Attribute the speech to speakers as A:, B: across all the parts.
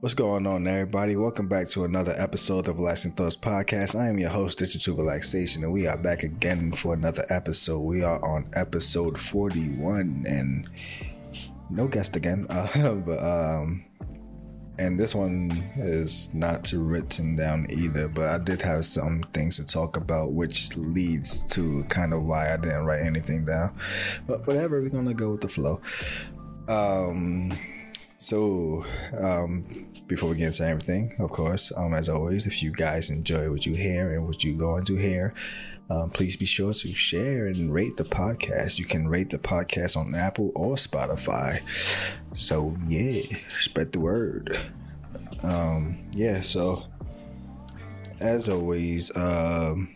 A: What's going on, everybody? Welcome back to another episode of Relaxing Thoughts Podcast. I am your host, Digital Relaxation, and we are back again for another episode. We are on episode 41, and no guest again, uh, but um, and this one is not written down either. But I did have some things to talk about, which leads to kind of why I didn't write anything down. But whatever, we're gonna go with the flow. Um so, um, before we get into everything, of course, um, as always, if you guys enjoy what you hear and what you're going to hear, um, please be sure to share and rate the podcast. You can rate the podcast on Apple or Spotify. So, yeah, spread the word. Um, yeah, so as always, um,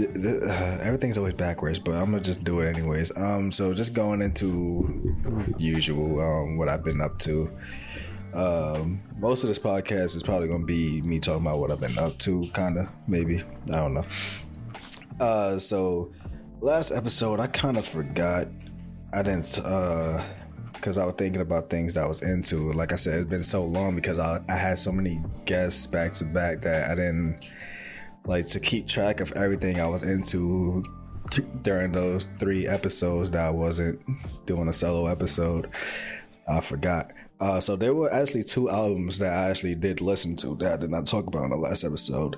A: uh, everything's always backwards, but I'm gonna just do it anyways. Um, so just going into usual, um, what I've been up to. Um, most of this podcast is probably gonna be me talking about what I've been up to, kind of, maybe. I don't know. Uh, so last episode, I kind of forgot. I didn't, uh, because I was thinking about things that I was into. Like I said, it's been so long because I, I had so many guests back to back that I didn't like to keep track of everything I was into during those three episodes that I wasn't doing a solo episode. I forgot. Uh, so there were actually two albums that I actually did listen to that I did not talk about in the last episode.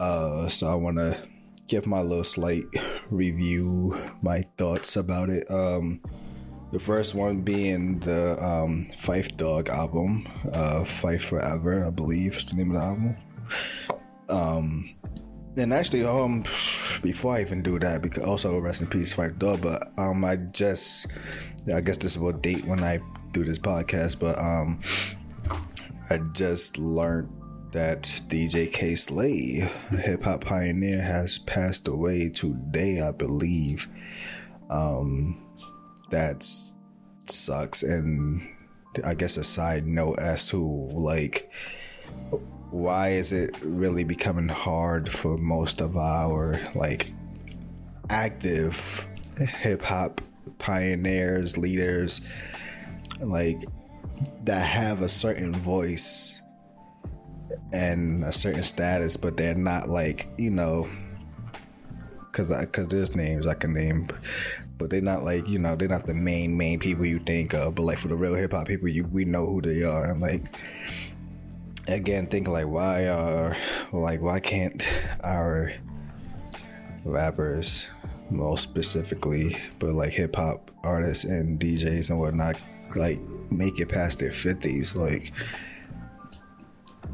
A: Uh, so I want to give my little slight review, my thoughts about it. Um, the first one being the um, Phife Dawg album, uh, Phife Forever, I believe is the name of the album. Um, and actually, um, before I even do that, because also rest in peace, Phife Dawg. But um, I just, I guess this will date when I do this podcast. But um, I just learned that DJ Kay Slay, hip hop pioneer, has passed away today, I believe. Um, that sucks, and I guess a side note as to like why is it really becoming hard for most of our like active hip hop pioneers, leaders, like that have a certain voice and a certain status, but they're not like you know, because because there's names I can name, but they're not like you know they're not the main main people you think of. But like for the real hip hop people, you we know who they are, and like again thinking like why are like why can't our rappers most specifically but like hip hop artists and DJs and whatnot like make it past their 50s like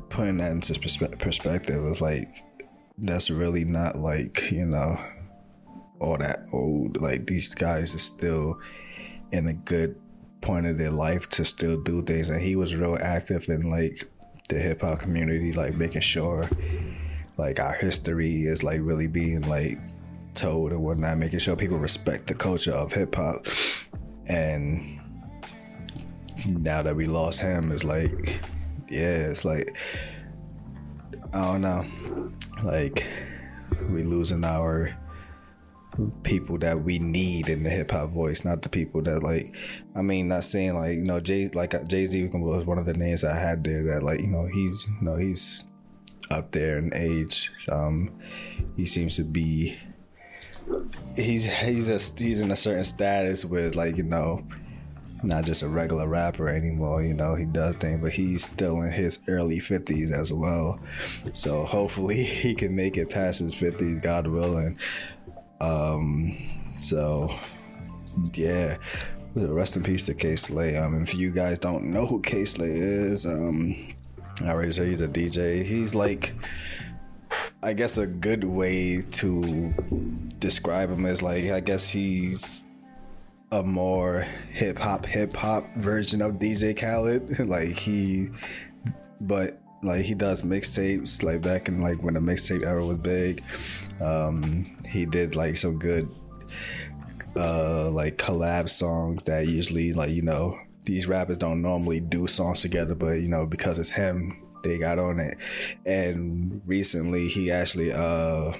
A: putting that into perspe- perspective is like that's really not like you know all that old. Like these guys are still in a good point of their life to still do things. And he was real active and like the hip hop community, like making sure like our history is like really being like told and whatnot, making sure people respect the culture of hip hop. And now that we lost him, it's like, yeah, it's like, I don't know, like we losing our people that we need in the hip hop voice, not the people that like. I mean, not saying like you know Jay like uh, Jay Z was one of the names I had there that like you know he's you know he's up there in age. Um, he seems to be he's he's a, he's in a certain status with like you know not just a regular rapper anymore. You know, he does things, but he's still in his early 50s as well. So hopefully he can make it past his 50s, God willing. Um, so yeah, rest in peace to Kay Slay. Um, if you guys don't know who Kay Slay is, um, I already said he's a DJ. He's like, I guess a good way to describe him is like, I guess he's a more hip hop, hip hop version of DJ Khaled. like he, but like he does mixtapes like back in like when the mixtape era was big. Um he did like some good uh like collab songs that usually like you know these rappers don't normally do songs together but you know because it's him they got on it. And recently he actually uh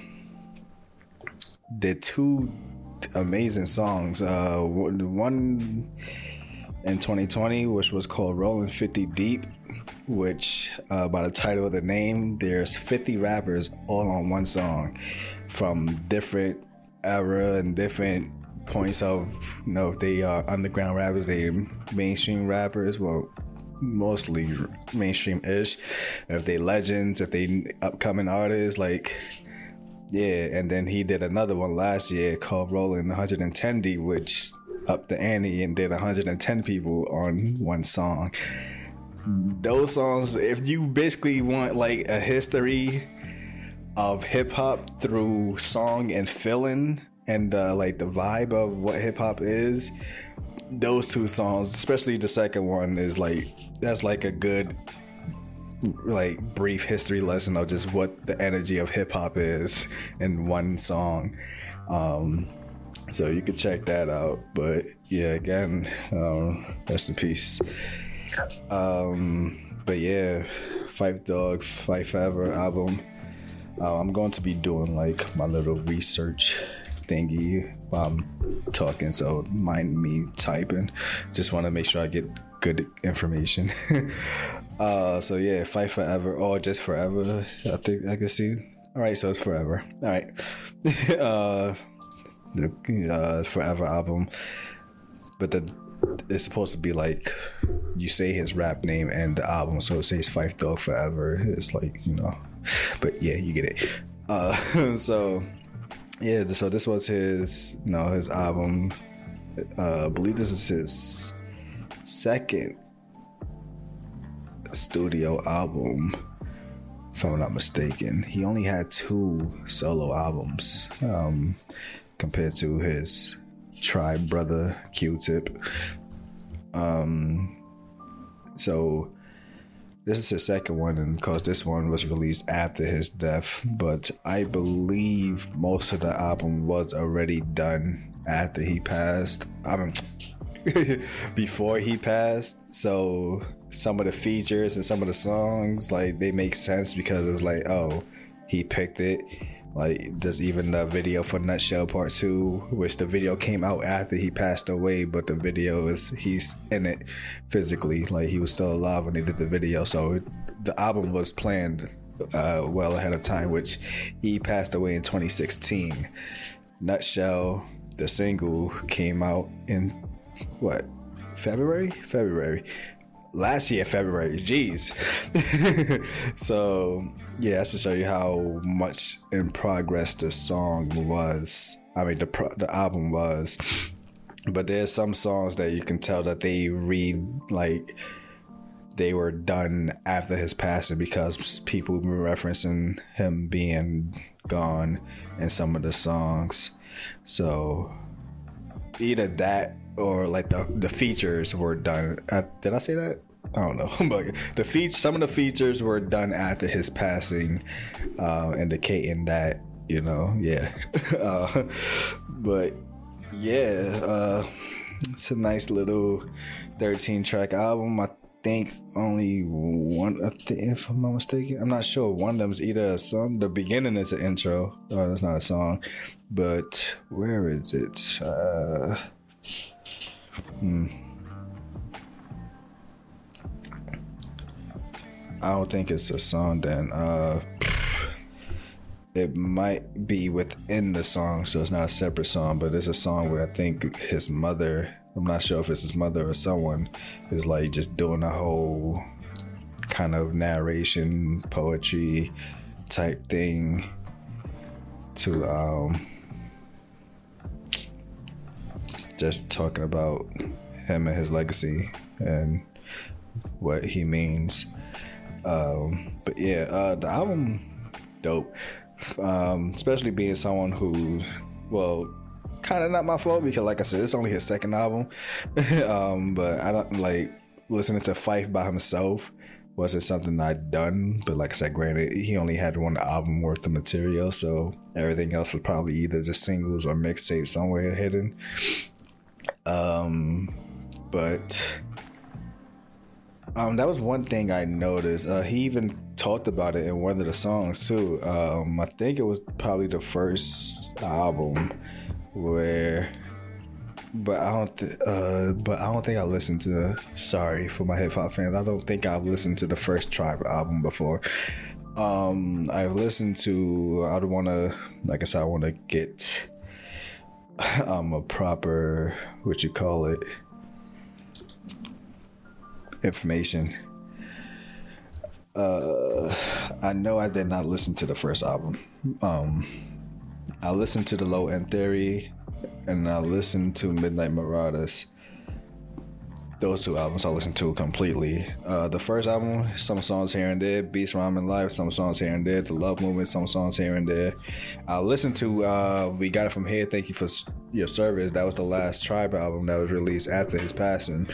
A: did two amazing songs. Uh one in 2020, which was called Rolling 50 Deep, which uh, by the title of the name, there's 50 rappers all on one song from different era and different points of you know if they are underground rappers, they mainstream rappers. Well, mostly mainstream ish. If they legends, if they upcoming artists, like yeah. And then he did another one last year called Rolling 110 D, which upped the ante and did 110 people on one song. Those songs, if you basically want like a history of hip hop through song and feeling and uh, like the vibe of what hip hop is, those two songs, especially the second one, is like that's like a good like brief history lesson of just what the energy of hip hop is in one song. Um, so you could check that out. But yeah, again, um, rest in peace. Um, but yeah, Phife Dawg, Phife Forever album. Uh, I'm going to be doing like my little research thingy while I'm talking, so mind me typing. Just want to make sure I get good information. uh, so yeah, Phife Forever or just forever. I think I can see. All right, so it's forever. All right, uh, the uh, forever album, but the it's supposed to be like you say his rap name and the album, so it says Phife Dawg Forever. It's like you know, but yeah, you get it. Uh, so yeah, so this was his, you know, his album. Uh, I believe this is his second studio album, if I'm not mistaken. He only had two solo albums um, compared to his tribe brother Q-Tip. Um, so this is his second one, and because this one was released after his death, but I believe most of the album was already done after he passed. I mean, before he passed. So some of the features and some of the songs, like they make sense because it was like, oh, he picked it. Like there's even the video for Nutshell Part Two, which the video came out after he passed away, but the video is he's in it physically, like he was still alive when they did the video. So the album was planned uh, well ahead of time, which he passed away in 2016. Nutshell, the single came out in what February? February last year February. Jeez. so yeah, that's to show you how much in progress the song was. I mean, the pro- the album was. But there's some songs that you can tell that they read like they were done after his passing because people were referencing him being gone in some of the songs. So either that or like the the features were done. Uh, did I say that? I don't know, but the feature, some of the features were done after his passing, uh, indicating that you know, yeah. uh, but yeah, uh, it's a nice little thirteen track album. I think only one. I think, if I'm not mistaken, I'm not sure. One of them is either a song. The beginning is an intro. Oh, it's not a song, but where is it? Uh, hmm. I don't think it's a song then. Uh, it might be within the song, so it's not a separate song, but it's a song where I think his mother, I'm not sure if it's his mother or someone, is like just doing a whole kind of narration, poetry type thing to um just talking about him and his legacy and what he means. Um, but yeah, uh, the album dope. Um, especially being someone who, well, kind of not my fault because, like I said, it's only his second album. um, but I don't like listening to Phife by himself wasn't something I'd done. But like I said, granted, he only had one album worth of material, so everything else was probably either just singles or mixtapes somewhere hidden. Um, but um, that was one thing I noticed. Uh, he even talked about it in one of the songs too. Um, I think it was probably the first album where but I don't. Th- uh, but I don't think I listened to. Sorry for my hip hop fans. I don't think I've listened to the first Tribe album before. Um, I've listened to. I don't want to. Like I said, I want to get um a proper what you call it information. Uh, I know I did not listen to the first album. Um, I listened to the Low End Theory, and I listened to Midnight Marauders. Those two albums I listened to completely. Uh, the first album, some songs here and there. Beats Rhyme Life, some songs here and there. The Love Movement, some songs here and there. I listened to uh, We Got It From Here. Thank you for your service. That was the last Tribe album that was released after his passing.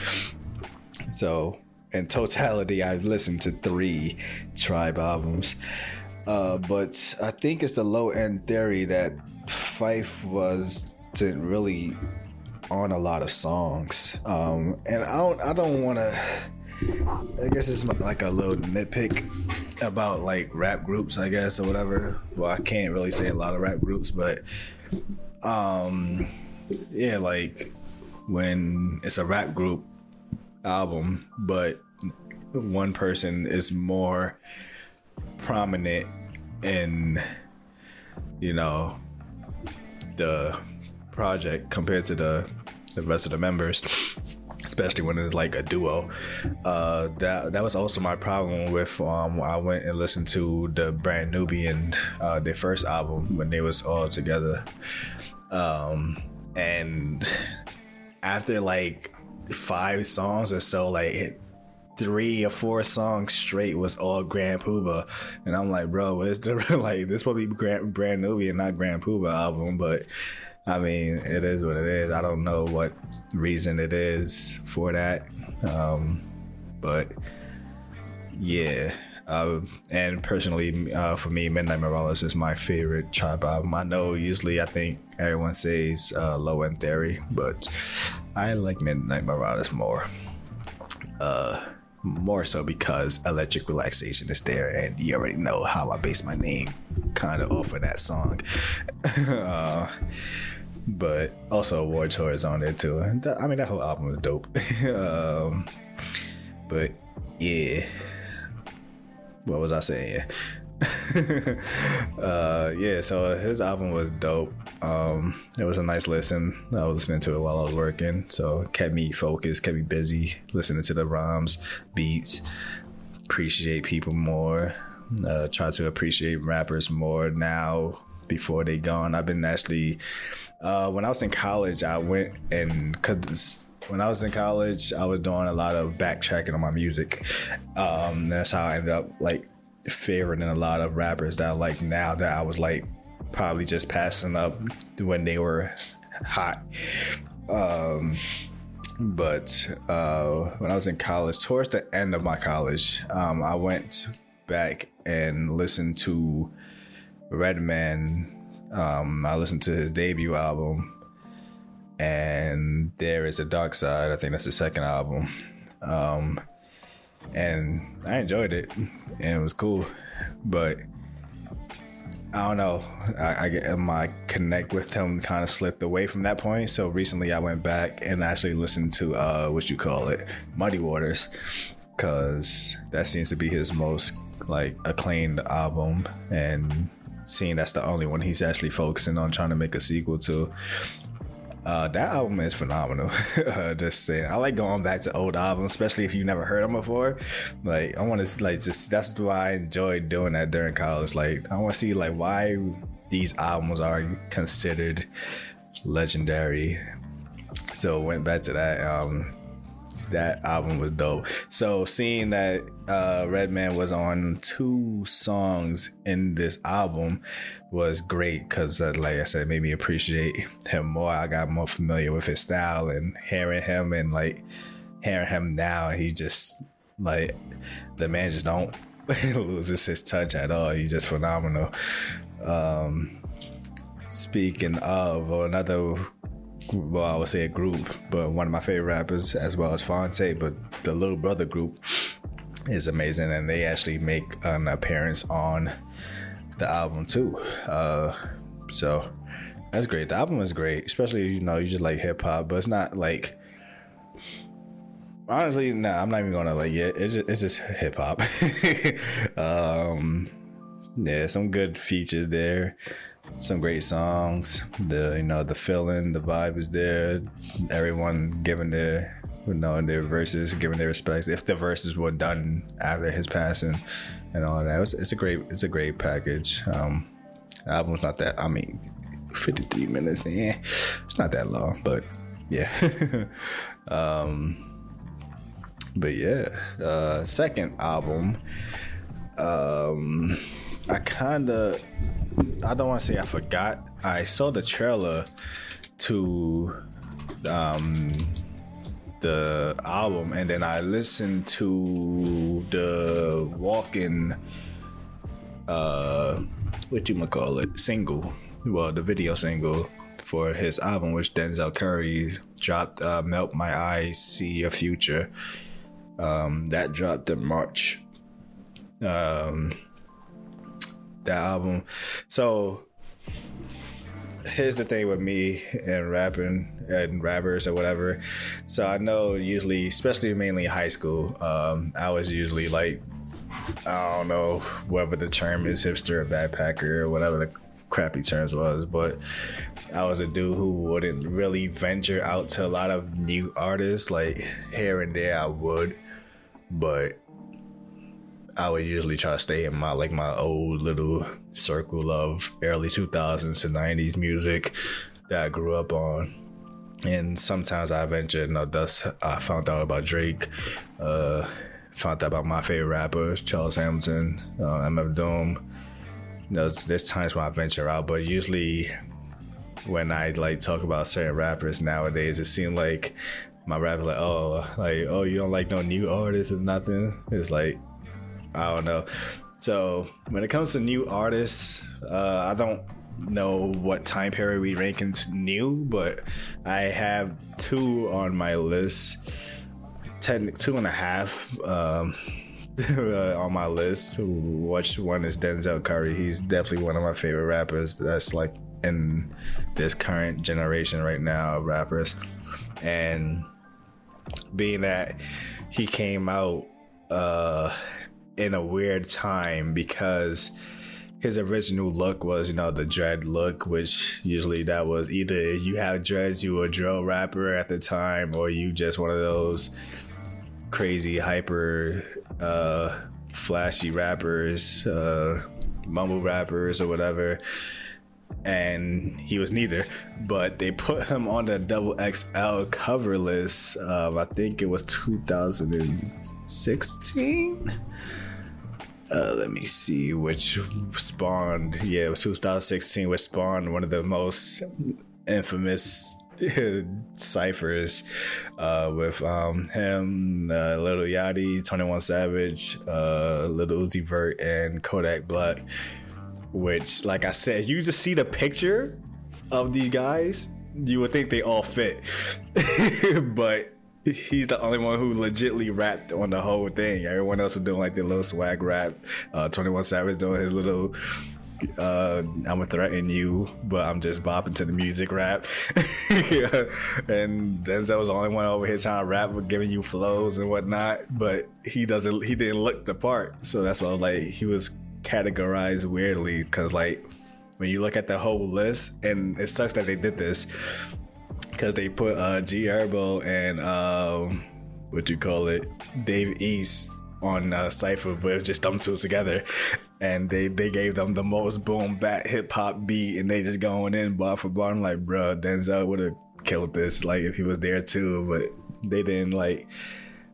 A: So, in totality, I listened to three Tribe albums. Uh, but I think it's the low end theory that Phife was didn't really on a lot of songs. Um, and I don't I don't want to. I guess it's like a little nitpick about like rap groups, I guess, or whatever. Well, I can't really say a lot of rap groups, but um, yeah, like when it's a rap group album, but one person is more prominent in, you know, the project compared to the the rest of the members especially when it's like a duo. Uh, that that was also my problem with um, I went and listened to the Brand Nubian uh, their first album when they was all together, um, and after like five songs or so, like it, three or four songs straight was all Grand Puba, and I'm like, bro, it's like this probably Grand Brand and not Grand Puba album, but I mean, it is what it is. I don't know what reason it is for that. Um, but yeah. Uh, and personally, uh, for me, Midnight Marauders is my favorite Tribe album. I know usually I think everyone says uh, Low End Theory, but I like Midnight Marauders more. Uh, more so because Electric Relaxation is there, and you already know how I base my name kind of off of that song. uh, but also Award Tour is on there too. I mean, that whole album is dope. um, but yeah, what was I saying? uh, yeah, so his album was dope. Um, it was a nice listen. I was listening to it while I was working, so it kept me focused, kept me busy, listening to the rhymes, beats, appreciate people more, uh, try to appreciate rappers more now before they gone. I've been actually uh, when I was in college, I went and because when I was in college, I was doing a lot of backtracking on my music. Um, that's how I ended up like favoring a lot of rappers that like now that I was like probably just passing up when they were hot. Um, but uh, when I was in college, towards the end of my college, um, I went back and listened to Redman um, I listened to his debut album, and there is a dark side. I think that's the second album, um, and I enjoyed it, and it was cool. But I don't know. I, I get my connect with him kind of slipped away from that point. So recently, I went back and actually listened to uh, what you call it, Muddy Waters, because that seems to be his most like acclaimed album, and seeing that's the only one he's actually focusing on trying to make a sequel to. Uh, that album is phenomenal. just saying, I like going back to old albums, especially if you never heard them before. Like, I want to like just that's why I enjoyed doing that during college. Like, I want to see like why these albums are considered legendary. So went back to that. Um, that album was dope. So seeing that uh, Redman was on two songs in this album was great because, uh, like I said, made me appreciate him more. I got more familiar with his style and hearing him and like hearing him now. He just like the man just don't loses his touch at all. He's just phenomenal. Um, speaking of or another well, I would say a group, but one of my favorite rappers as well as Phonte, but the Little Brother group is amazing, and they actually make an appearance on the album too. Uh, so That's great. The album is great, especially you know you just like hip hop, but it's not like. Honestly, nah, I'm not even gonna like it. It's just, it's just hip hop. um, yeah, some good features there, some great songs. The you know the feeling, the vibe is there. Everyone giving their you know their verses, giving their respects. If the verses were done after his passing and all that, it's, it's a great it's a great package. Um, album's not that. I mean, 53 minutes. Yeah, it's not that long, but yeah. um, but yeah, uh, second album. Um, I kind of, I don't want to say I forgot. I saw the trailer to um the album and then I listened to the walking uh what you call it single well, the video single for his album, which Denzel Curry dropped, uh, "Melt My Eyes, See a Future." Um, that dropped in March. Um, that album. So here's the thing with me and rapping and rappers or whatever. So I know usually, especially mainly high school, um, I was usually like, I don't know whether the term is hipster or backpacker or whatever the crappy terms was, but I was a dude who wouldn't really venture out to a lot of new artists. Like here and there, I would, but I would usually try to stay in my like my old little circle of early 2000s to 90s music that I grew up on. And sometimes I venture, you know, thus I found out about Drake, uh, found out about my favorite rappers, Charles Hamilton, uh, MF Doom, you know, there's times when I venture out, but usually when I like talk about certain rappers nowadays, it seems like my rapper like, oh, like, oh, you don't like no new artists or nothing. It's like, I don't know. So when it comes to new artists, uh, I don't know what time period we rank new, but I have two on my list. Ten, two and a half. Um, on my list. Which one is Denzel Curry? He's definitely one of my favorite rappers. That's like in this current generation right now of rappers, and being that he came out uh, in a weird time because his original look was, you know, the dread look, which usually that was either you have dreads, you were a drill rapper at the time, or you just one of those crazy hyper uh, flashy rappers, uh, mumble rappers, or whatever. And he was neither, but they put him on the double XL cover list. Um, I think it was 2016. Uh, let me see which spawned. Yeah, it was 2016, which spawned one of the most infamous ciphers uh, with um, him, uh, Lil Yachty, 21 Savage, uh, Lil Uzi Vert, and Kodak Black. Which, like I said, you just see the picture of these guys, you would think they all fit. but he's the only one who legitly rapped on the whole thing. Everyone else was doing like their little swag rap. Uh, 21 Savage doing his little uh, I'm gonna threaten you, but I'm just bopping to the music rap. and Denzel was the only one over here trying to rap with giving you flows and whatnot, but he doesn't, he didn't look the part. So that's why I was like, he was categorized weirdly because like when you look at the whole list, and it sucks that they did this because they put uh, G Herbo and um, what you call it, Dave East on uh, Cypher with just them two together. And they, they gave them the most boom bap hip hop beat and they just going in bar for bar. I'm like, bro, Denzel would have killed this like if he was there too, but they didn't like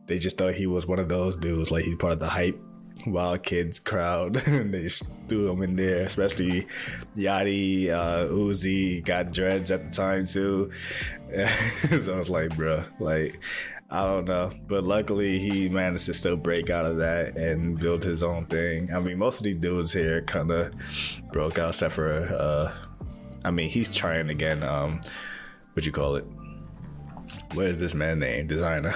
A: they just thought he was one of those dudes, like he's part of the hype wild kids crowd and they threw him in there especially Yachty uh Uzi got dreads at the time too so I was like bro like I don't know, but luckily he managed to still break out of that and build his own thing. I mean, most of these dudes here kind of broke out, except for, uh, I mean, he's trying again. Um, what you call it? Where's this man name? Desiigner?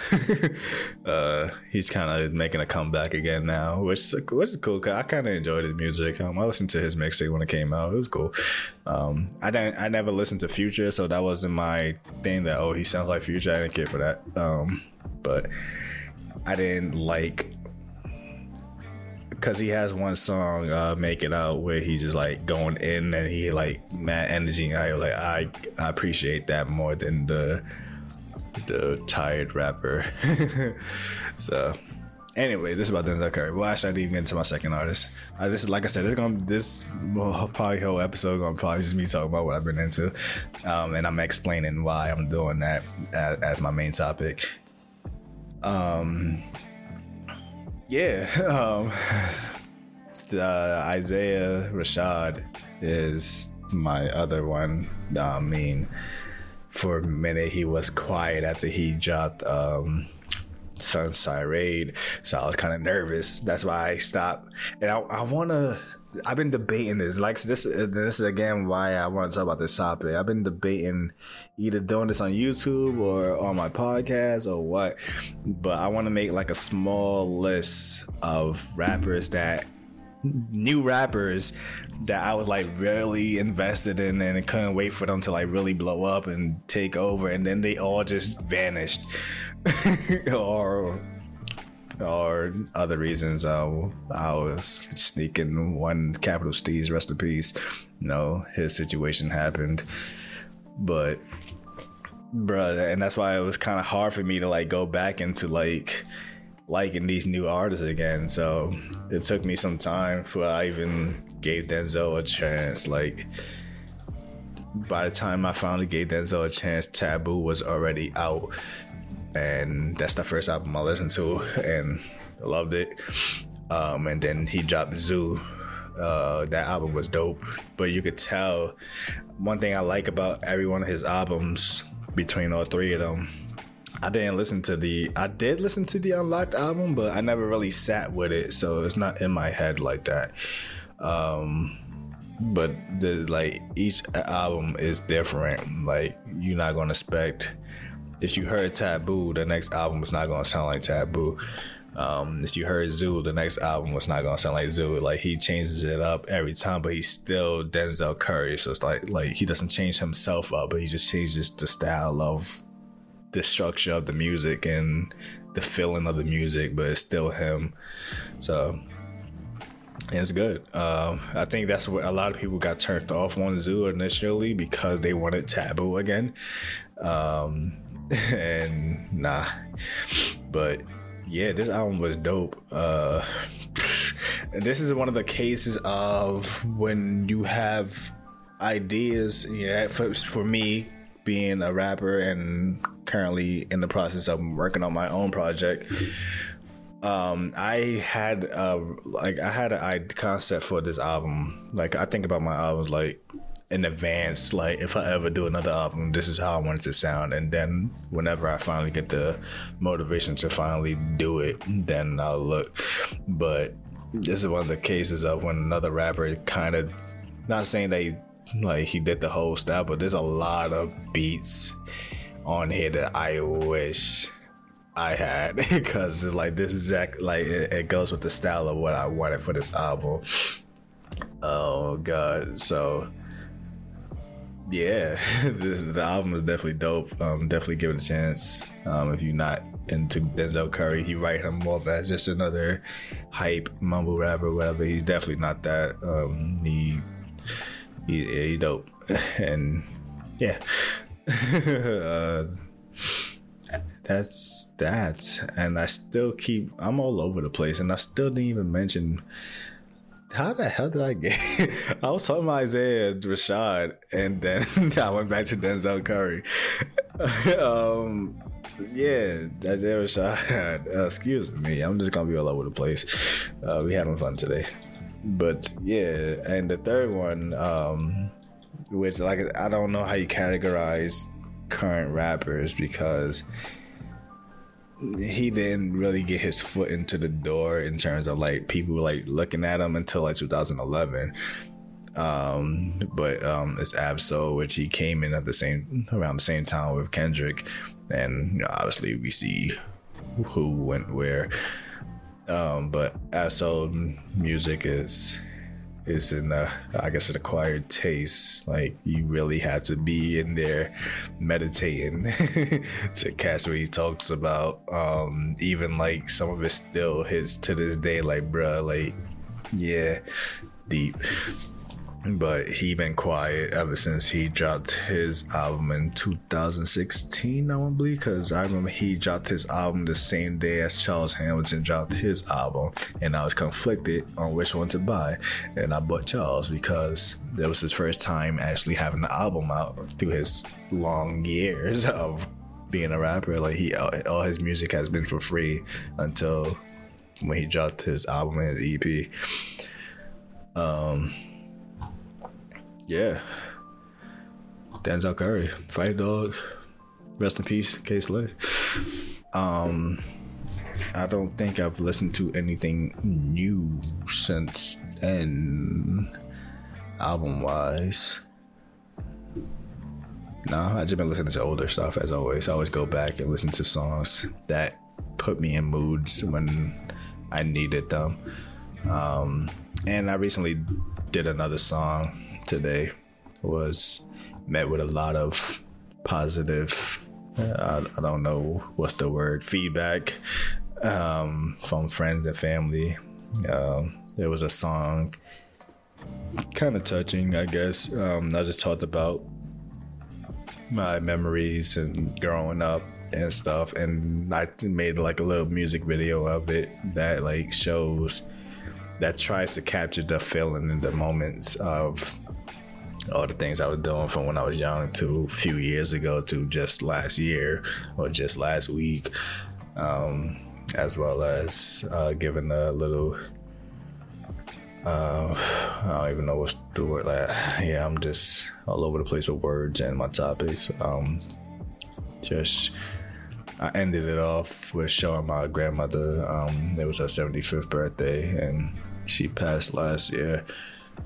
A: uh he's kind of making a comeback again now which which is cool cause i kind of enjoyed his music. Um, i listened to his mixtape when it came out. It was cool. Um i didn't i never listened to future so that wasn't my thing that oh he sounds like future. I didn't care for that. Um but i didn't like because he has one song, uh, "Make It Out," where he's just like going in and he like mad energy, and I like I I appreciate that more than the the tired rapper. so anyway, this is about Denzel Curry. Well, actually, I didn't even get into my second artist. Uh, this is like I said, this gonna this well, probably whole episode gonna probably just me talking about what I've been into, um, and I'm explaining why I'm doing that as, as my main topic. Um, yeah, um, uh, Isaiah Rashad is my other one. I mean, for a minute he was quiet after he dropped um, Sun's Tirade, so I was kind of nervous. That's why I stopped, and I, I want to I've been debating this. Like this, this is again why I want to talk about this topic. I've been debating either doing this on YouTube or on my podcast or what. But I want to make like a small list of rappers that new rappers that I was like really invested in and couldn't wait for them to like really blow up and take over, and then they all just vanished or or other reasons. Uh, I was sneaking one Capital Steez, rest in peace. no, his situation happened, but bruh, and that's why it was kind of hard for me to like go back into like liking these new artists again. So it took me some time for I even gave Denzel a chance. Like by the time I finally gave Denzel a chance, Taboo was already out and that's the first album I listened to and loved it. Um, and then he dropped Zoo. Uh, that album was dope, but you could tell one thing I like about every one of his albums between all three of them. I didn't listen to the. I did listen to the Unlocked album, but I never really sat with it, so it's not in my head like that. Um, but the like each album is different. Like you're not gonna expect if you heard Taboo, the next album was not gonna sound like Taboo. Um, if you heard Zoo, the next album was not gonna sound like Zoo. Like he changes it up every time, but he's still Denzel Curry. So it's like like he doesn't change himself up, but he just changes the style of the structure of the music and the feeling of the music, but it's still him. So it's good. Um, I think that's what a lot of people got turned off on Zoo initially because they wanted Taboo again. Um, and nah. But yeah, this album was dope. Uh, and this is one of the cases of when you have ideas. Yeah, for, for me being a rapper and currently in the process of working on my own project. Um, I had uh like I had an concept for this album. Like I think about my albums like in advance like if i ever do another album this is how i want it to sound and then whenever i finally get the motivation to finally do it then i'll look but this is one of the cases of when another rapper kind of not saying he like he did the whole style but there's a lot of beats on here that i wish I had because it's like this exact like it, it goes with the style of what I wanted for this album. Oh god, so yeah, this the album is definitely dope. Um, definitely give it a chance. Um, if you're not into Denzel Curry, he write him off as just another hype mumble rapper, whatever. He's definitely not that. Um, he he he dope, and yeah. uh, that's that and i still keep i'm all over the place and i still didn't even mention how the hell did I get? I was talking about Isaiah Rashad, and then I went back to Denzel Curry. um, yeah, Isaiah Rashad. Uh, excuse me, I'm just gonna be all over the place. Uh, we having fun today, but yeah, and the third one, um, which like I don't know how you categorize current rappers because he didn't really get his foot into the door in terms of like people like looking at him until like 2011. Um, but um, it's Ab-Soul, which he came in at the same around the same time with Kendrick, and you know, obviously we see who went where. Um, but Ab-Soul music is is in a, I guess an acquired taste. Like you really had to be in there meditating to catch what he talks about. Um, even like some of it still hits to this day. Like bruh, like yeah, deep but he been quiet ever since he dropped his album in 2016 i want to believe because i remember he dropped his album the same day as charles hamilton dropped his album and i was conflicted on which one to buy and i bought charles because that was his first time actually having the album out through his long years of being a rapper. Like he all his music has been for free until when he dropped his album and his ep um yeah. Denzel Curry, Phife Dawg, rest in peace, Kay Slay. Um, I don't think I've listened to anything new since then, album wise. No, I've just been listening to older stuff as always. I always go back and listen to songs that put me in moods when I needed them. Um, and I recently did another song today was met with a lot of positive uh, I, don't know what's the word feedback um, from friends and family. Um, there was a song kind of touching i guess. Um, i just talked about my memories and growing up and stuff and i made like a little music video of it that like shows that tries to capture the feeling and the moments of all the things I was doing from when I was young to a few years ago to just last year or just last week, um, as well as uh, giving a little. Uh, I don't even know what's the word. Like, yeah, I'm just all over the place with words and my topics. Um, just I ended it off with showing my grandmother. Um, it was her 75th birthday, and she passed last year.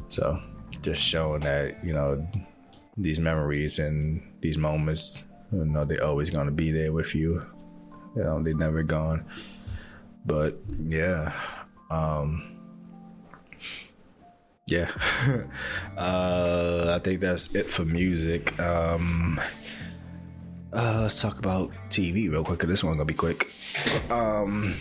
A: So just showing that you know these memories and these moments, you know, they're always gonna be there with you. You know, they're never gone. But yeah, um, yeah, uh, I think that's it for music. Um, uh, let's talk about TV real quick. This one's gonna be quick. Um,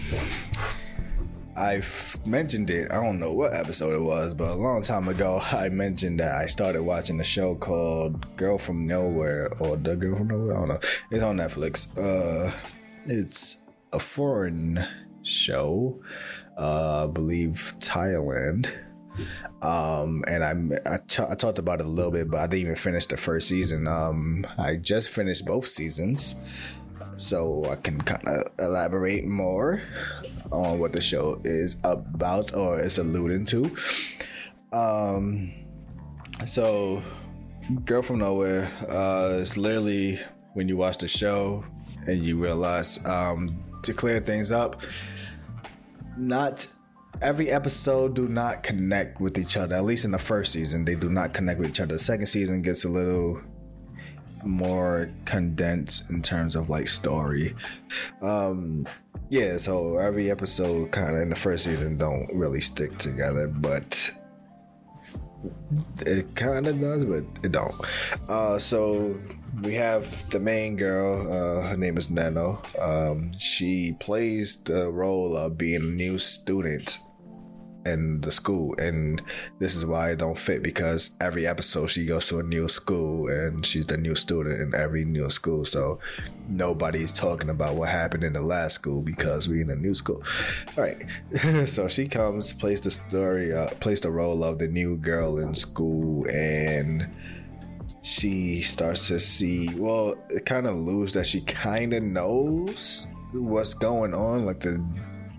A: I've mentioned it. I don't know what episode it was, but a long time ago, I mentioned that I started watching a show called Girl from Nowhere or The Girl from Nowhere. I don't know. It's on Netflix. Uh, it's a foreign show. Uh, I believe Thailand. Um, and I I, t- I talked about it a little bit, but I didn't even finish the first season. Um, I just finished both seasons, so I can kind of elaborate more on what the show is about or is alluding to. Um, so, Girl from Nowhere uh, is literally when you watch the show and you realize um, to clear things up, not every episode do not connect with each other. At least in the first season, they do not connect with each other. The second season gets a little more condensed in terms of like story. Um, yeah, so every episode kind of in the first season don't really stick together, but it kind of does, but it don't. Uh, so we have the main girl. Uh, her name is Nano. Um, she plays the role of being a new student in the school and this is why it don't fit because every episode she goes to a new school and she's the new student in every new school so nobody's talking about what happened in the last school because we're in a new school. All right. So she comes plays the story uh, plays the role of the new girl in school and she starts to see well it kind of lose that she kind of knows what's going on like the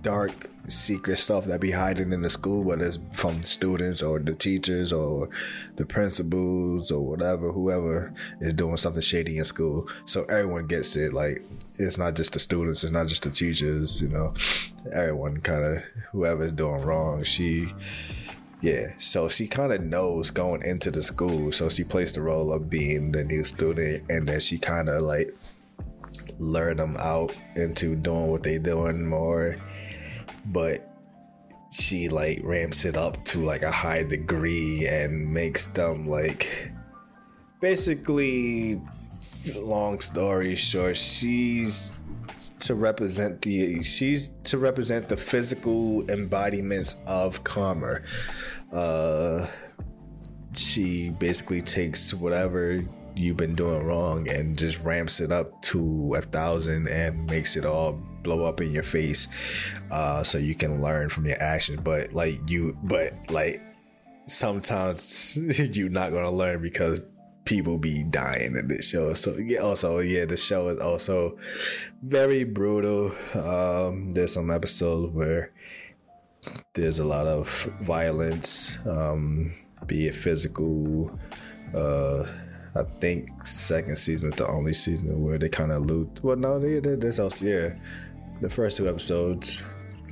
A: dark secret stuff that be hiding in the school, whether it's from students or the teachers or the principals or whatever, whoever is doing something shady in school. So everyone gets it. Like it's not just the students, it's not just the teachers, you know, everyone kind of whoever's doing wrong. She yeah, so she kind of knows going into the school. So she plays the role of being the new student, and then she kind of like lure them out into doing what they doing more. But she like ramps it up to like a high degree and makes them like basically long story short she's to represent the she's to represent the physical embodiments of karma. Uh she basically takes whatever you've been doing wrong and just ramps it up to a thousand and makes it all blow up in your face uh so you can learn from your actions. But like you but like sometimes you're not gonna learn because people be dying in this show. So yeah also yeah the show is also very brutal. Um there's some episodes where there's a lot of violence um be it physical uh I think second season is the only season where they kind of loot. Well, no, they, they, this also yeah, the first two episodes.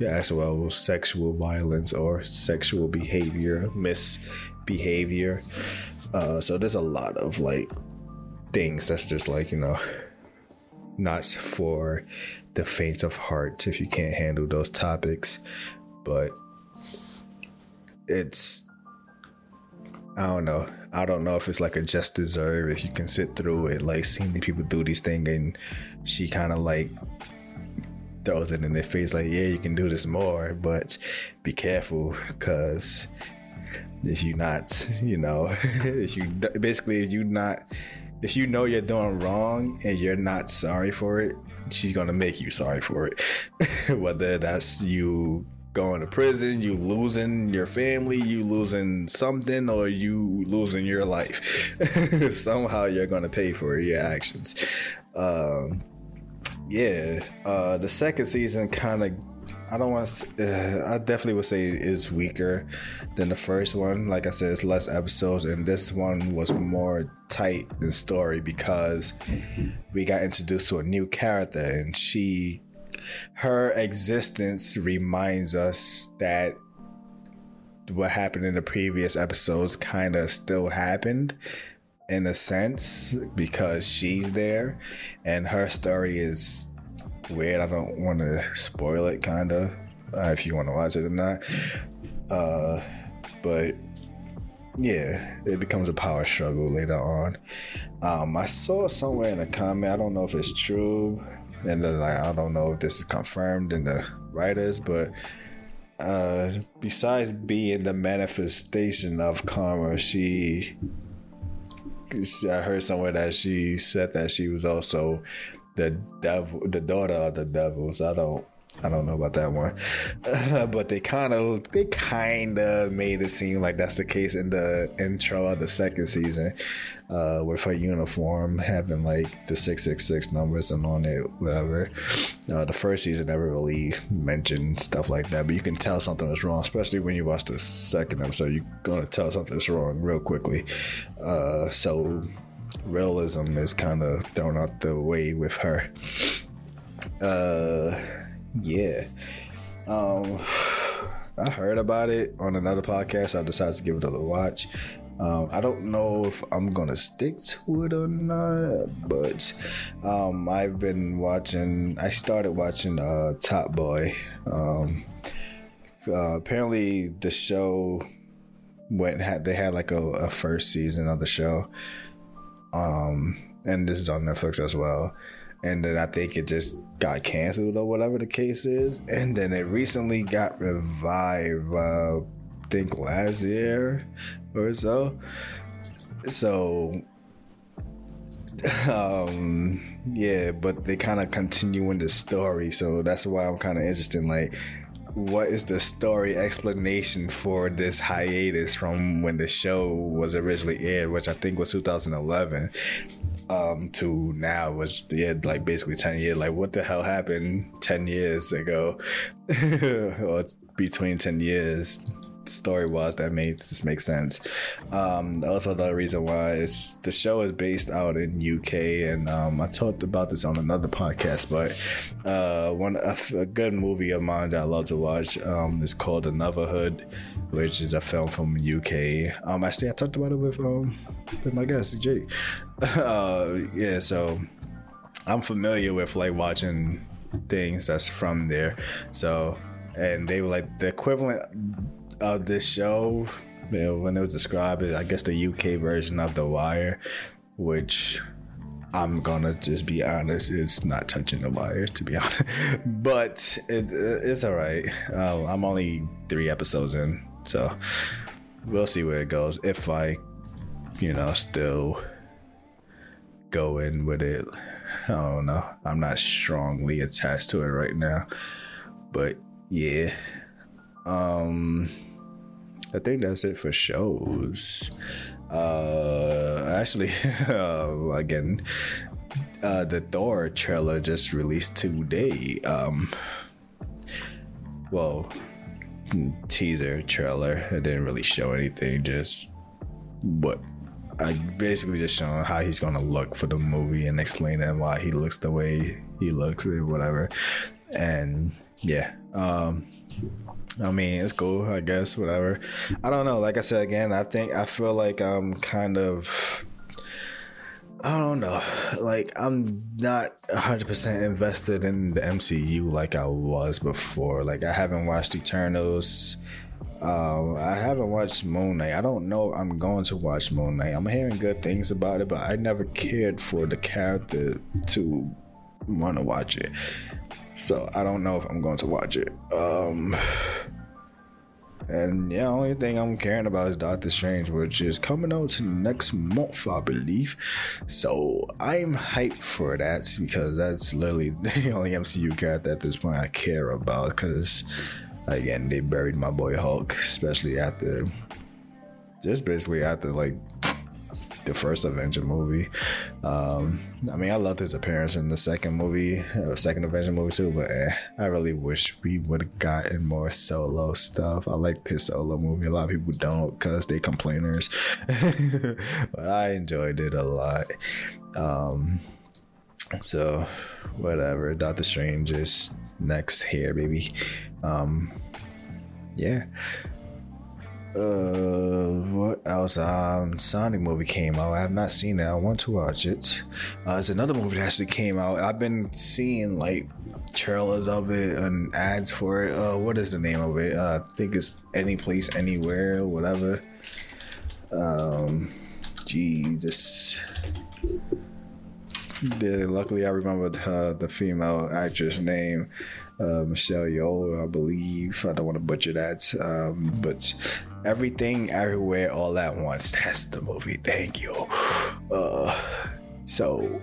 A: As well sexual violence or sexual behavior, misbehavior. Uh, so there's a lot of like things that's just like you know, not for the faint of heart if you can't handle those topics, but it's I don't know. I don't know if it's like a just deserve if you can sit through it, like seeing people do these things and she kind of like throws it in their face, like, yeah, you can do this more, but be careful because if you not, you know, if you basically if you not, if you know you're doing wrong and you're not sorry for it, she's gonna make you sorry for it, whether that's you going to prison, you losing your family, you losing something, or you losing your life. Somehow you're gonna pay for your actions. Um, yeah, uh, the second season kind of. I don't want to. Uh, I definitely would say is weaker than the first one. Like I said, it's less episodes, and this one was more tight in story because we got introduced to a new character, and she her existence reminds us that what happened in the previous episodes kind of still happened in a sense because she's there and her story is weird. I don't want to spoil it, kind of, uh, if you want to watch it or not. Uh, but yeah, it becomes a power struggle later on. Um, I saw somewhere in a comment, I don't know if it's true, and like I don't know if this is confirmed in the writers, but uh, besides being the manifestation of karma, she I heard somewhere that she said that she was also the devil, the daughter of the devils. I don't I don't know about that one, uh, but they kind of they kind of made it seem like that's the case in the intro of the second season, uh, with her uniform having like the six six six numbers and on it, whatever. Uh, the first season never really mentioned stuff like that, but you can tell something is wrong, especially when you watch the second episode. You're gonna tell something's wrong real quickly. Uh, so realism is kind of thrown out the way with her. Uh yeah. Um, I heard about it on another podcast. I decided to give it a watch. Um, I don't know if I'm gonna stick to it or not, but um, I've been watching. I started watching uh, Top Boy. Um, uh, apparently, the show went had they had like a, a first season of the show, um, and this is on Netflix as well and then I think it just got canceled or whatever the case is, and then it recently got revived. Uh, I think last year or so. So, um, yeah, but they kind of continue in the story, so that's why I'm kind of interested. In, like, what is the story explanation for this hiatus from when the show was originally aired, which I think was 2011? Um to now was yeah like basically 10 years. Like what the hell happened 10 years ago? Or between 10 years story was that made this make sense. Um, also, the reason why is the show is based out in UK, and um, I talked about this on another podcast. But uh, one a, a good movie of mine that I love to watch um, is called Adulthood, which is a film from UK. Um, actually, I talked about it with um with my guest Jake. Uh, yeah, so I'm familiar with like watching things that's from there. So, and they were like the equivalent of this show you know, when it was described I guess the UK version of The Wire, which I'm gonna just be honest, it's not touching the wire to be honest, but it, it's all right. Um, I'm only three episodes in, so we'll see where it goes. If I, you know, still go in with it, I don't know. I'm not strongly attached to it right now, but yeah. Um, I think that's it for shows. Uh, actually, uh, again, uh, the Thor trailer just released today. Um, well, teaser trailer. It didn't really show anything. Just what I basically just showing how he's gonna look for the movie and explaining why he looks the way he looks or whatever. And yeah, um, I mean, it's cool, I guess, whatever. I don't know. Like I said again, I think I feel like I'm kind of I don't know. Like I'm not 100% invested in the MCU like I was before. Like I haven't watched Eternals. Um, I haven't watched Moon Knight. I don't know I'm going to watch Moon Knight. I'm hearing good things about it, but I never cared for the character to want to watch it. So I don't know if I'm going to watch it. Um, and yeah, only thing I'm caring about is Doctor Strange, which is coming out next month, I believe. So I'm hyped for that because that's literally the only MCU character at this point I care about. Because again, they buried my boy Hulk, especially after just basically after like the first Avenger movie. Um, I mean, I loved his appearance in the second movie, uh, second Avenger movie too, but eh, I really wish we would have gotten more solo stuff. I liked his solo movie. A lot of people don't because they complainers, but I enjoyed it a lot. Um, so, whatever. Doctor Strange is next here, baby. Um, yeah uh, what else? Um, Sonic movie came out. I have not seen it. I want to watch it. Uh, there's another movie that actually came out. I've been seeing like trailers of it and ads for it. Uh, what is the name of it? Uh, I think it's Any Place, Anywhere, whatever. Um, Jesus. Luckily, I remembered the female actress name uh, Michelle Yeoh, I believe. I don't want to butcher that, um, but everything, everywhere, all at once. That's the movie. Thank you. Uh, so,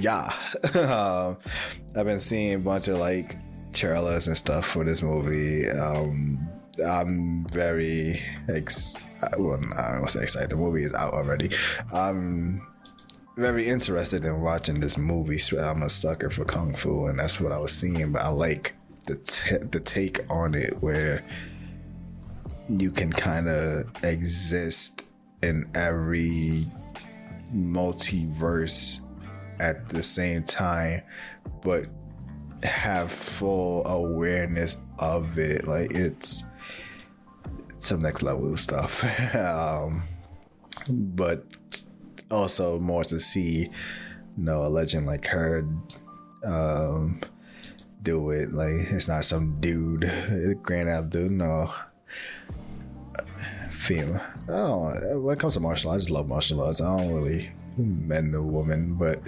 A: yeah, um, I've been seeing a bunch of like trailers and stuff for this movie. Um, I'm very ex. Well, I say excited. The movie is out already. I'm very interested in watching this movie. I'm a sucker for kung fu, and that's what I was seeing. But I like the t- the take on it where you can kind of exist in every multiverse at the same time, but have full awareness of it. Like it's some next level stuff. um, but also more to see, you know, a legend like her um, do it. Like it's not some dude, Grand Abdul. No, female. Oh, when it comes to martial arts, I just love martial arts. I don't really men or women, but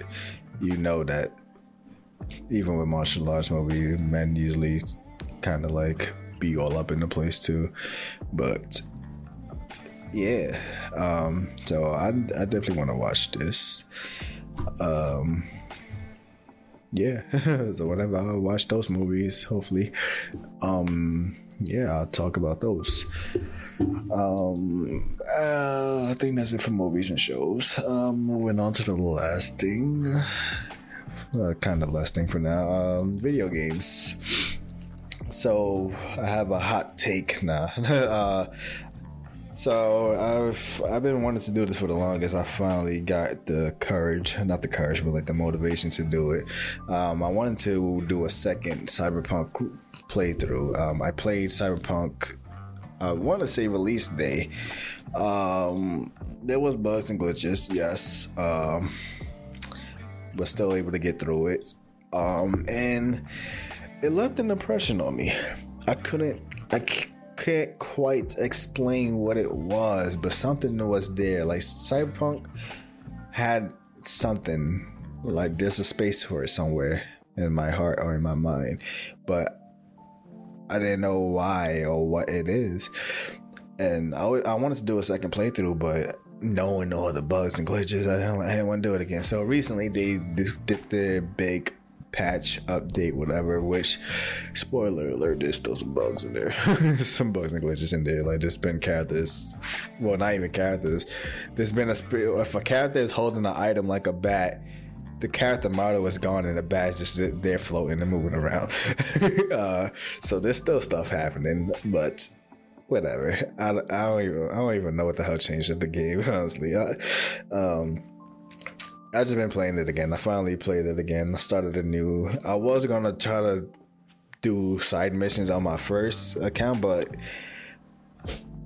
A: you know that even with martial arts movie, men usually kind of like be all up in the place too. But yeah, um, so I, I definitely want to watch this. Um, yeah, so whenever I watch those movies, hopefully, um, yeah, I'll talk about those. Um, uh, I think that's it for movies and shows. Um, moving on to the last thing, uh, kind of last thing for now. Um, video games. so I have a hot take now. uh, so I've I've been wanting to do this for the longest. I finally got the courage, not the courage, but like the motivation to do it. Um, I wanted to do a second Cyberpunk playthrough. Um, I played Cyberpunk. I want to say release day. Um, there was bugs and glitches, yes, um, but still able to get through it. Um, and it left an impression on me. I couldn't. I can't quite explain what it was, but something was there. Like Cyberpunk had something. Like there's a space for it somewhere in my heart or in my mind, but I didn't know why or what it is. And I, I wanted to do a second playthrough, but knowing all the bugs and glitches, I didn't, I didn't want to do it again. So recently they did their big patch update, whatever. Which, spoiler alert, there's still some bugs in there, some bugs and glitches in there. Like there's been characters, well, not even characters. There's been a if a character is holding an item like a bat. The character model is gone and the bat just there floating and moving around. uh, so there's still stuff happening, but whatever. I, I don't even I don't even know what the hell changed in the game. Honestly, I, um, I just been playing it again. I finally played it again. I started a new. I was gonna try to do side missions on my first account, but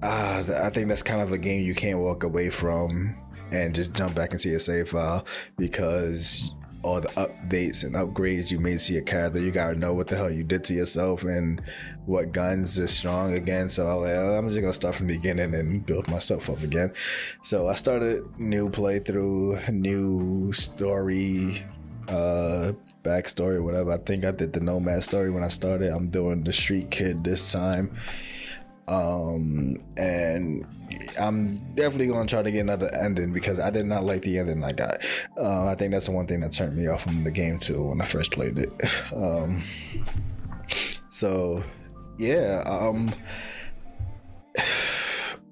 A: uh, I think that's kind of a game you can't walk away from and just jump back into your save file because all the updates and upgrades you made to your character, you gotta know what the hell you did to yourself and what guns is strong again. So I like, I'm just gonna start from the beginning and build myself up again. So I started new playthrough, new story, uh, backstory, whatever. I think I did the Nomad story when I started. I'm doing the Street Kid this time. Um, and I'm definitely gonna try to get another ending because I did not like the ending I got. Uh, I think that's the one thing that turned me off from the game too when I first played it. Um, so yeah, um,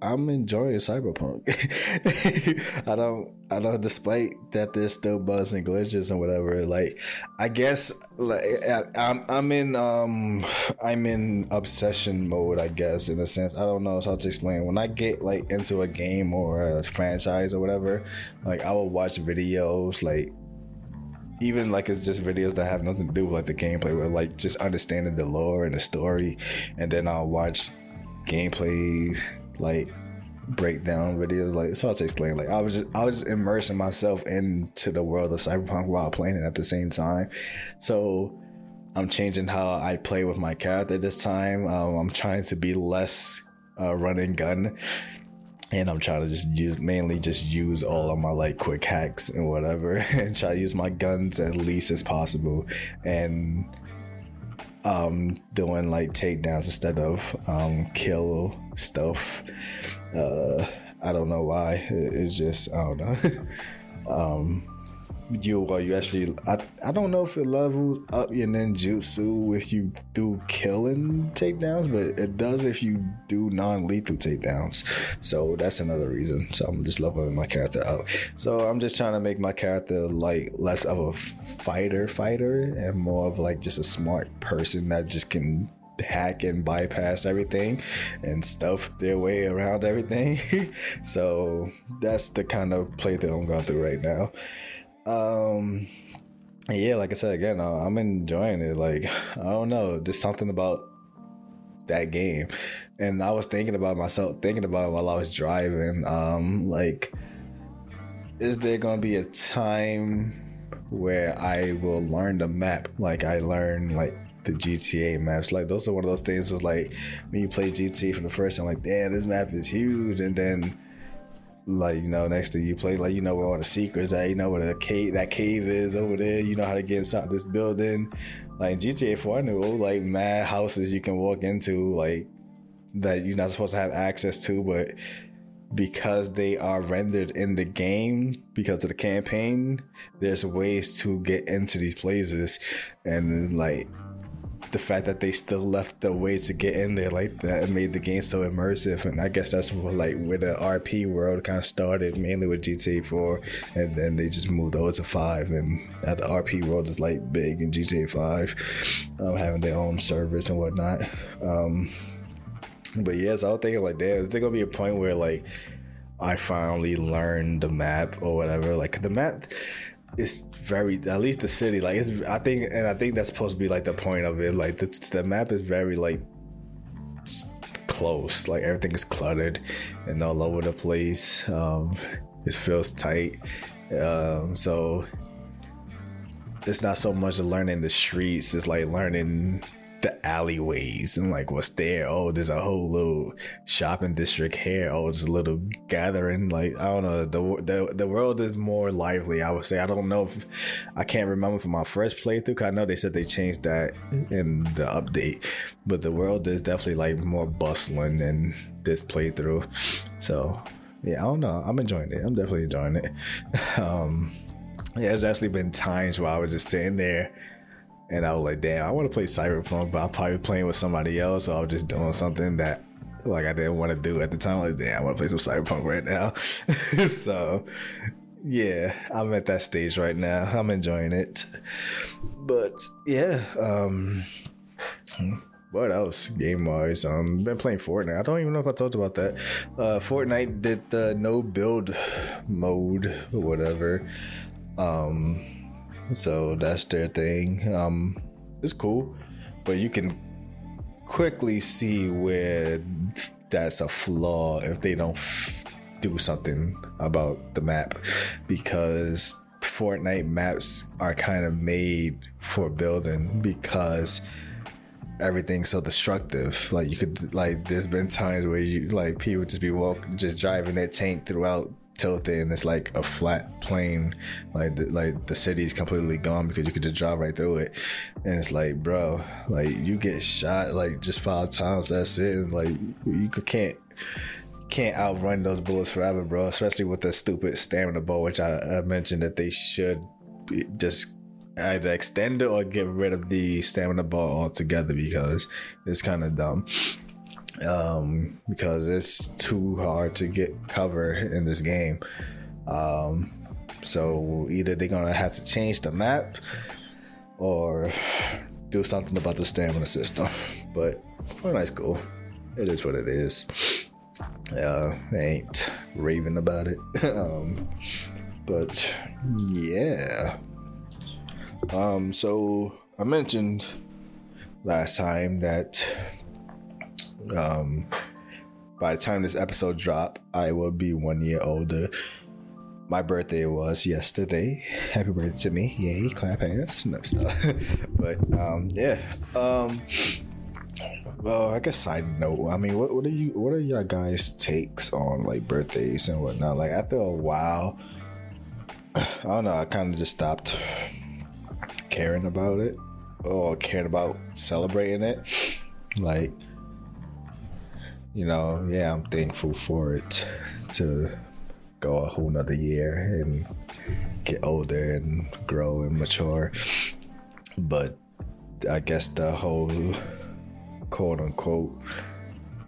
A: I'm enjoying Cyberpunk. I don't, I don't, despite that there's still bugs and glitches and whatever. Like, I guess, like, I'm, I'm in, um, I'm in obsession mode. I guess in a sense, I don't know how to explain. When I get like into a game or a franchise or whatever, like I will watch videos, like even like it's just videos that have nothing to do with like the gameplay, or like just understanding the lore and the story, and then I'll watch gameplay like breakdown videos. Like it's hard to explain. Like I was just I was just immersing myself into the world of cyberpunk while playing it at the same time. So I'm changing how I play with my character this time. Um, I'm trying to be less uh, running gun. And I'm trying to just use mainly just use all of my like quick hacks and whatever and try to use my guns at least as possible. And um doing like takedowns instead of um kill stuff. Uh i don't know why. It's just i don't know. Um you well you actually I, I don't know if it levels up your ninjutsu if you do killing takedowns but it does if you do non-lethal takedowns. So that's another reason. So i'm just leveling my character up. So i'm just trying to make my character like less of a fighter fighter and more of like just a smart person that just can hack and bypass everything and stuff their way around everything. So that's the kind of play that i'm going through right now um, yeah, like I said again, uh, I'm enjoying it. Like I don't know, just something about that game, and I was thinking about myself, thinking about it while I was driving. Um, like, is there gonna be a time where I will learn the map? Like I learn like the GTA maps. Like those are one of those things. Was like when you play GTA for the first time, like damn, this map is huge, and then like you know next to you play like you know where all the secrets at you know where the cave that cave is over there you know how to get inside this building. Like GTA 4 I knew like mad houses you can walk into like that you're not supposed to have access to but because they are rendered in the game because of the campaign there's ways to get into these places. And like the fact that they still left the way to get in there like that made the game so immersive. And i guess that's like where the rp world kind of started mainly with gta 4 and then they just moved over to 5 and now the rp world is like big in gta 5 um, having their own service and whatnot. Um, but yeah so i was thinking like damn is there gonna be a point where like i finally learned the map or whatever? Like the map it's very at least the city like it's i think and i think that's supposed to be like the point of it like the, the map is very like close like everything is cluttered and all over the place um it feels tight um so it's not so much learning the streets it's like learning the alleyways and like what's there. Oh, there's a whole little shopping district here. Oh, there's a little gathering. Like I don't know. The the the world is more lively. I would say. I don't know if I can't remember from my first playthrough. Cause I know they said they changed that in the update, but the world is definitely like more bustling in this playthrough. So yeah, I don't know. I'm enjoying it. I'm definitely enjoying it. Um, yeah, there's actually been times where I was just sitting there and I was like, damn, I want to play Cyberpunk, but I'll probably be playing with somebody else, or I was just doing something that like I didn't want to do at the time. Like, damn, I want to play some Cyberpunk right now. so yeah, I'm at that stage right now. I'm enjoying it. But yeah, um what else game wise? Um been playing Fortnite. I don't even know if I talked about that. Uh Fortnite did the no build mode or whatever. Um so that's their thing. Um, it's cool, but you can quickly see where that's a flaw if they don't f- do something about the map because Fortnite maps are kind of made for building because everything's so destructive. Like you could like there's been times where you like people just be walking just driving that tank throughout tilted and it's like a flat plane like the, like the city is completely gone because you could just drive right through it. And it's like bro like you get shot like just five times that's it. And like you can't can't outrun those bullets forever bro especially with the stupid stamina bow which I, I mentioned that they should just either extend it or get rid of the stamina ball altogether because it's kind of dumb um, because it's too hard to get cover in this game. Um, so either they're gonna have to change the map or do something about the stamina system. But Fortnite's cool. It is what it is. Yeah, I ain't raving about it. um, but yeah. Um, so I mentioned last time that um, by the time this episode drop, I will be one year older. My birthday was yesterday. Happy birthday to me! Yay! Clap hands. No stuff. but um, yeah. Um, well, I guess side note. I mean, what what are you? What are your guys' takes on like birthdays and whatnot? Like after a while, I don't know. I kind of just stopped caring about it or caring about celebrating it. Like you know, yeah, I'm thankful for it to go a whole nother year and get older and grow and mature. But I guess the whole quote unquote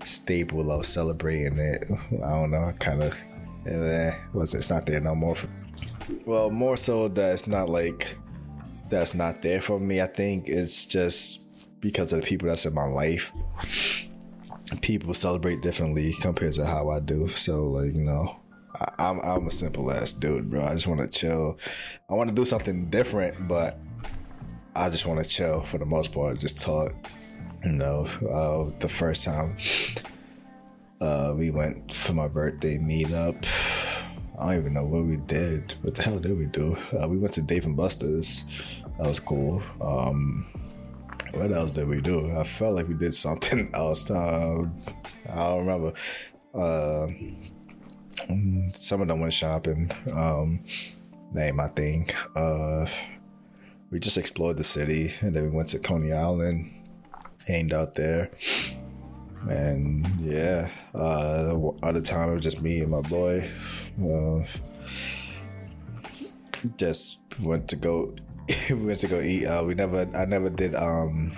A: staple of celebrating it, I don't know, kind of, eh, was it's not there no more. Well, more so that it's not like that's not there for me. I think it's just because of the people that's in my life people celebrate differently compared to how I do. So like you know, I, am I'm, I'm a simple ass dude, bro. I just want to chill. I want to do something different, but I just want to chill for the most part. Just talk. You know, uh, the first time uh, we went for my birthday meetup. I don't even know what we did. What the hell did we do? Uh, we went to Dave and Buster's. That was cool. Um, what else did we do? I felt like we did something else. Uh, I don't remember. Uh, some of them went shopping. Um, name I think. Uh, we just explored the city, and then we went to Coney Island, hanged out there, and yeah. Uh, other time it was just me and my boy. Uh, just went to go we went to go eat. Uh, we never, I never did um,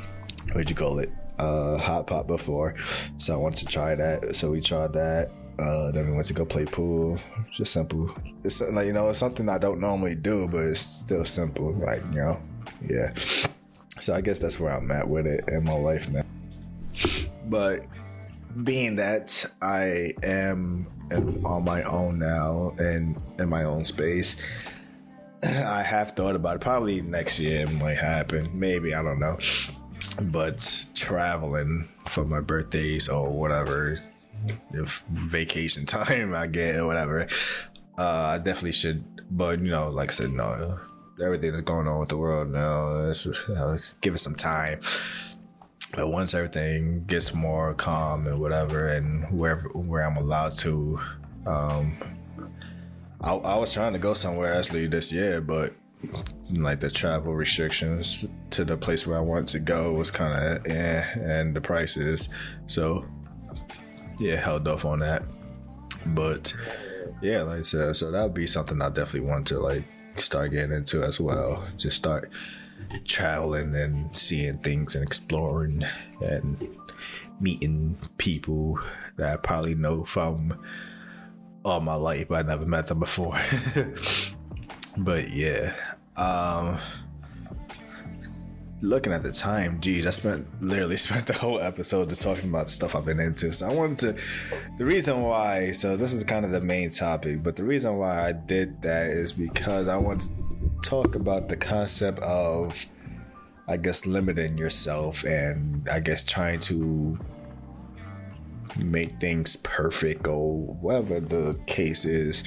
A: what'd you call it? Uh, hot pot before, so I wanted to try that. So we tried that. Uh, then we went to go play pool. Just simple. It's like you know, it's something I don't normally do, but it's still simple. Like you know, yeah. So I guess that's where I'm at with it in my life now. But being that I am on my own now and in my own space, I have thought about it. Probably next year it might happen. Maybe I don't know. But traveling for my birthdays or whatever, if vacation time I get or whatever, uh, I definitely should. But you know, like I said, no, everything that's going on with the world now. Let's, let's give it some time. But once everything gets more calm and whatever, and wherever where I'm allowed to, um, I, I was trying to go somewhere actually this year, but like the travel restrictions to the place where I wanted to go was kind of eh, and the prices, so yeah, held off on that. But yeah, like I said, so that would be something I definitely want to like start getting into as well. Just start traveling and seeing things and exploring and meeting people that I probably know from all my life, I never met them before. but yeah, um, looking at the time, geez, I spent literally spent the whole episode just talking about stuff I've been into. So I wanted to, the reason why, so this is kind of the main topic, but the reason why I did that is because I want to talk about the concept of, I guess, limiting yourself and I guess trying to make things perfect or whatever the case is.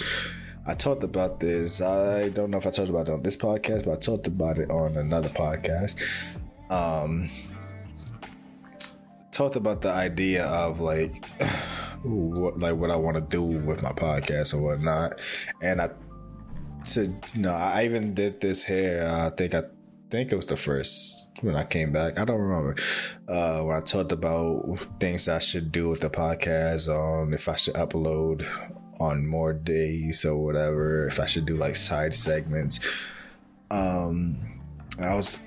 A: I talked about this. I don't know if I talked about it on this podcast, but I talked about it on another podcast. Um, talked about the idea of like what like what I want to do with my podcast and whatnot, and I said, you know, I even did this here. I think I think it was the first when I came back. I don't remember uh, when I talked about things I should do with the podcast, on um, if I should upload on more days or whatever, if I should do like side segments. Um, I was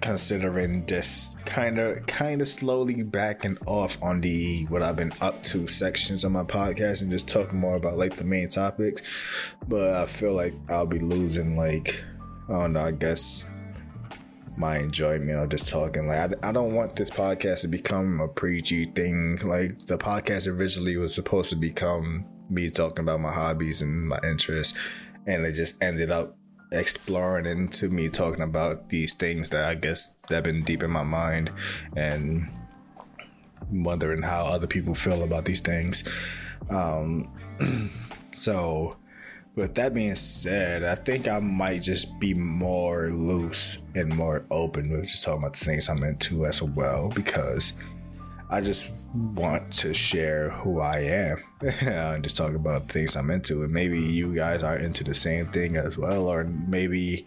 A: considering just kind of kind of slowly backing off on the what I've been up to sections on my podcast and just talking more about like the main topics. But I feel like I'll be losing like I don't know, I guess my enjoyment of just talking. Like I, I don't want this podcast to become a preachy thing. Like the podcast originally was supposed to become me talking about my hobbies and my interests, and it just ended up exploring into me talking about these things that I guess that have been deep in my mind and wondering how other people feel about these things. Um, so, with that being said, I think I might just be more loose and more open with just talking about the things I'm into as well because I just want to share who I am and just talk about things I'm into. And maybe you guys are into the same thing as well, or maybe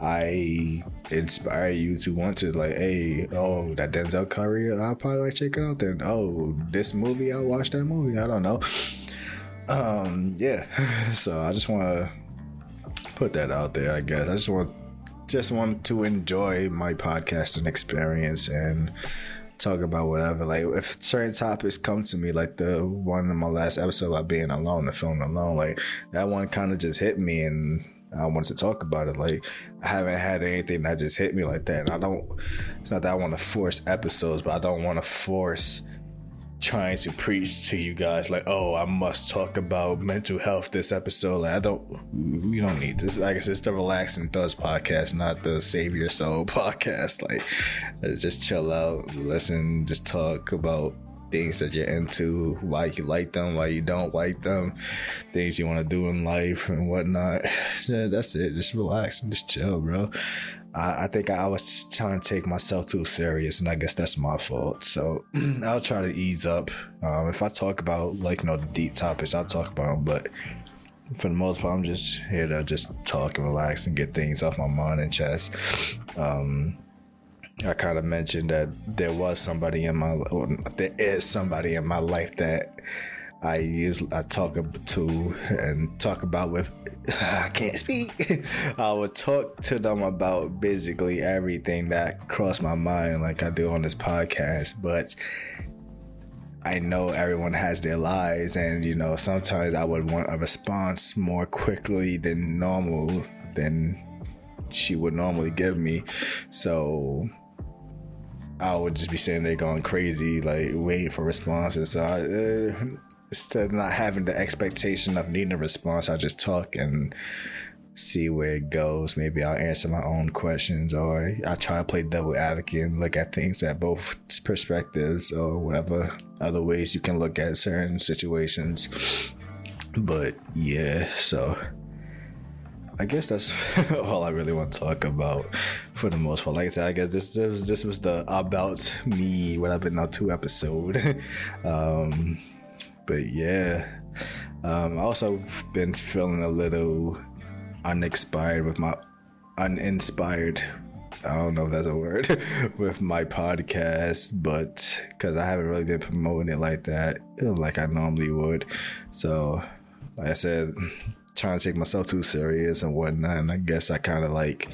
A: I inspire you to want to like, hey, oh, that Denzel Curry, I'll probably like check it out then. Oh, this movie, I'll watch that movie. I don't know. Um, yeah. So I just want to put that out there. I guess I just want just want to enjoy my podcasting experience and talk about whatever. Like if certain topics come to me, like the one in my last episode about being alone, the film alone, like that one kind of just hit me and I wanted to talk about it. Like I haven't had anything that just hit me like that. And I don't it's not that I want to force episodes, but I don't want to force trying to preach to you guys like, oh, I must talk about mental health this episode. Like, I don't, we don't need this. Like I said, it's the Relaxing Thoughts podcast, not the Save Your Soul podcast. Like, just chill out, listen, just talk about things that you're into, why you like them, why you don't like them, things you want to do in life and whatnot. Yeah, that's it. Just relax and just chill, bro. I, I think I was trying to take myself too serious, and I guess that's my fault. So I'll try to ease up. Um, if I talk about like you know the deep topics, I'll talk about them, but for the most part, I'm just here to just talk and relax and get things off my mind and chest. Um, I kind of mentioned that there was somebody in my, there is somebody in my life that I use I talk to and talk about with I can't speak. I would talk to them about basically everything that crossed my mind, like I do on this podcast. But I know everyone has their lives, and you know sometimes I would want a response more quickly than normal than she would normally give me. So I would just be sitting there going crazy, like waiting for responses. So I, uh, instead of not having the expectation of needing a response, I just talk and see where it goes. Maybe I'll answer my own questions or I try to play devil advocate and look at things at both perspectives or whatever other ways you can look at certain situations. But yeah, so I guess that's all I really want to talk about for the most part. Like I said, I guess this this was, this was the about me what I've been on two episode. um, but yeah, um, I also been feeling a little uninspired with my uninspired. I don't know if that's a word with my podcast, but because I haven't really been promoting it like that, like I normally would. So, like I said, trying to take myself too serious and whatnot. And I guess I kind of like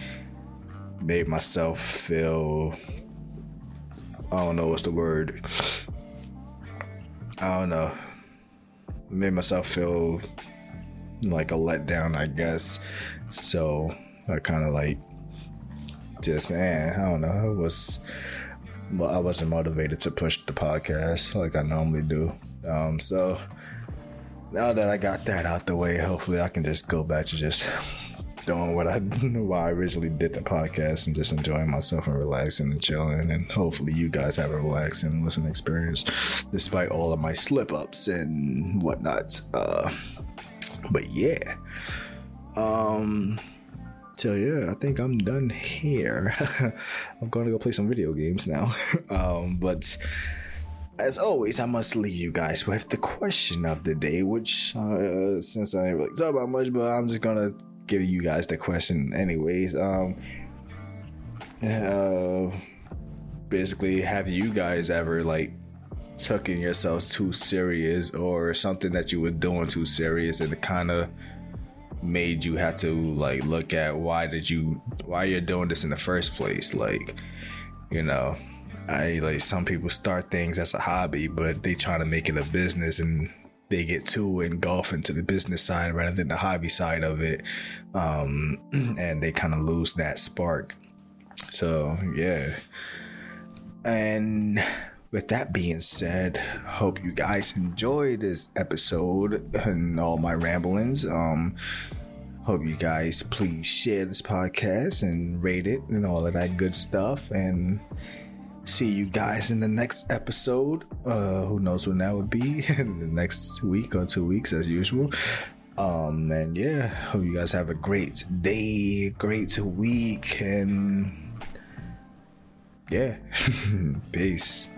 A: made myself feel. I don't know what's the word. I don't know made myself feel like a letdown, I guess. So I kind of like just, eh, I don't know. I was, well, I wasn't motivated to push the podcast like I normally do. Um, so now that I got that out the way, hopefully I can just go back to just doing what I why I originally did the podcast and just enjoying myself and relaxing and chilling and hopefully you guys have a relaxing listening experience despite all of my slip ups and whatnot. Uh, but yeah. Um so yeah, I think I'm done here. I'm gonna go play some video games now. um, but as always, I must leave you guys with the question of the day, which uh, since I didn't really talk about much, but I'm just gonna give you guys the question anyways. Um uh basically have you guys ever like taken yourselves too serious or something that you were doing too serious and it kind of made you have to like look at why did you why you're doing this in the first place like you know i like some people start things as a hobby but they try to make it a business and they get too engulfed into the business side rather than the hobby side of it. Um, and they kind of lose that spark. So, yeah. And with that being said, hope you guys enjoyed this episode and all my ramblings. Um, hope you guys please share this podcast and rate it and all of that good stuff. And see you guys in the next episode. Uh, who knows when that would be? in the next week or two weeks, as usual. Um, and yeah, hope you guys have a great day, great week, and yeah, peace.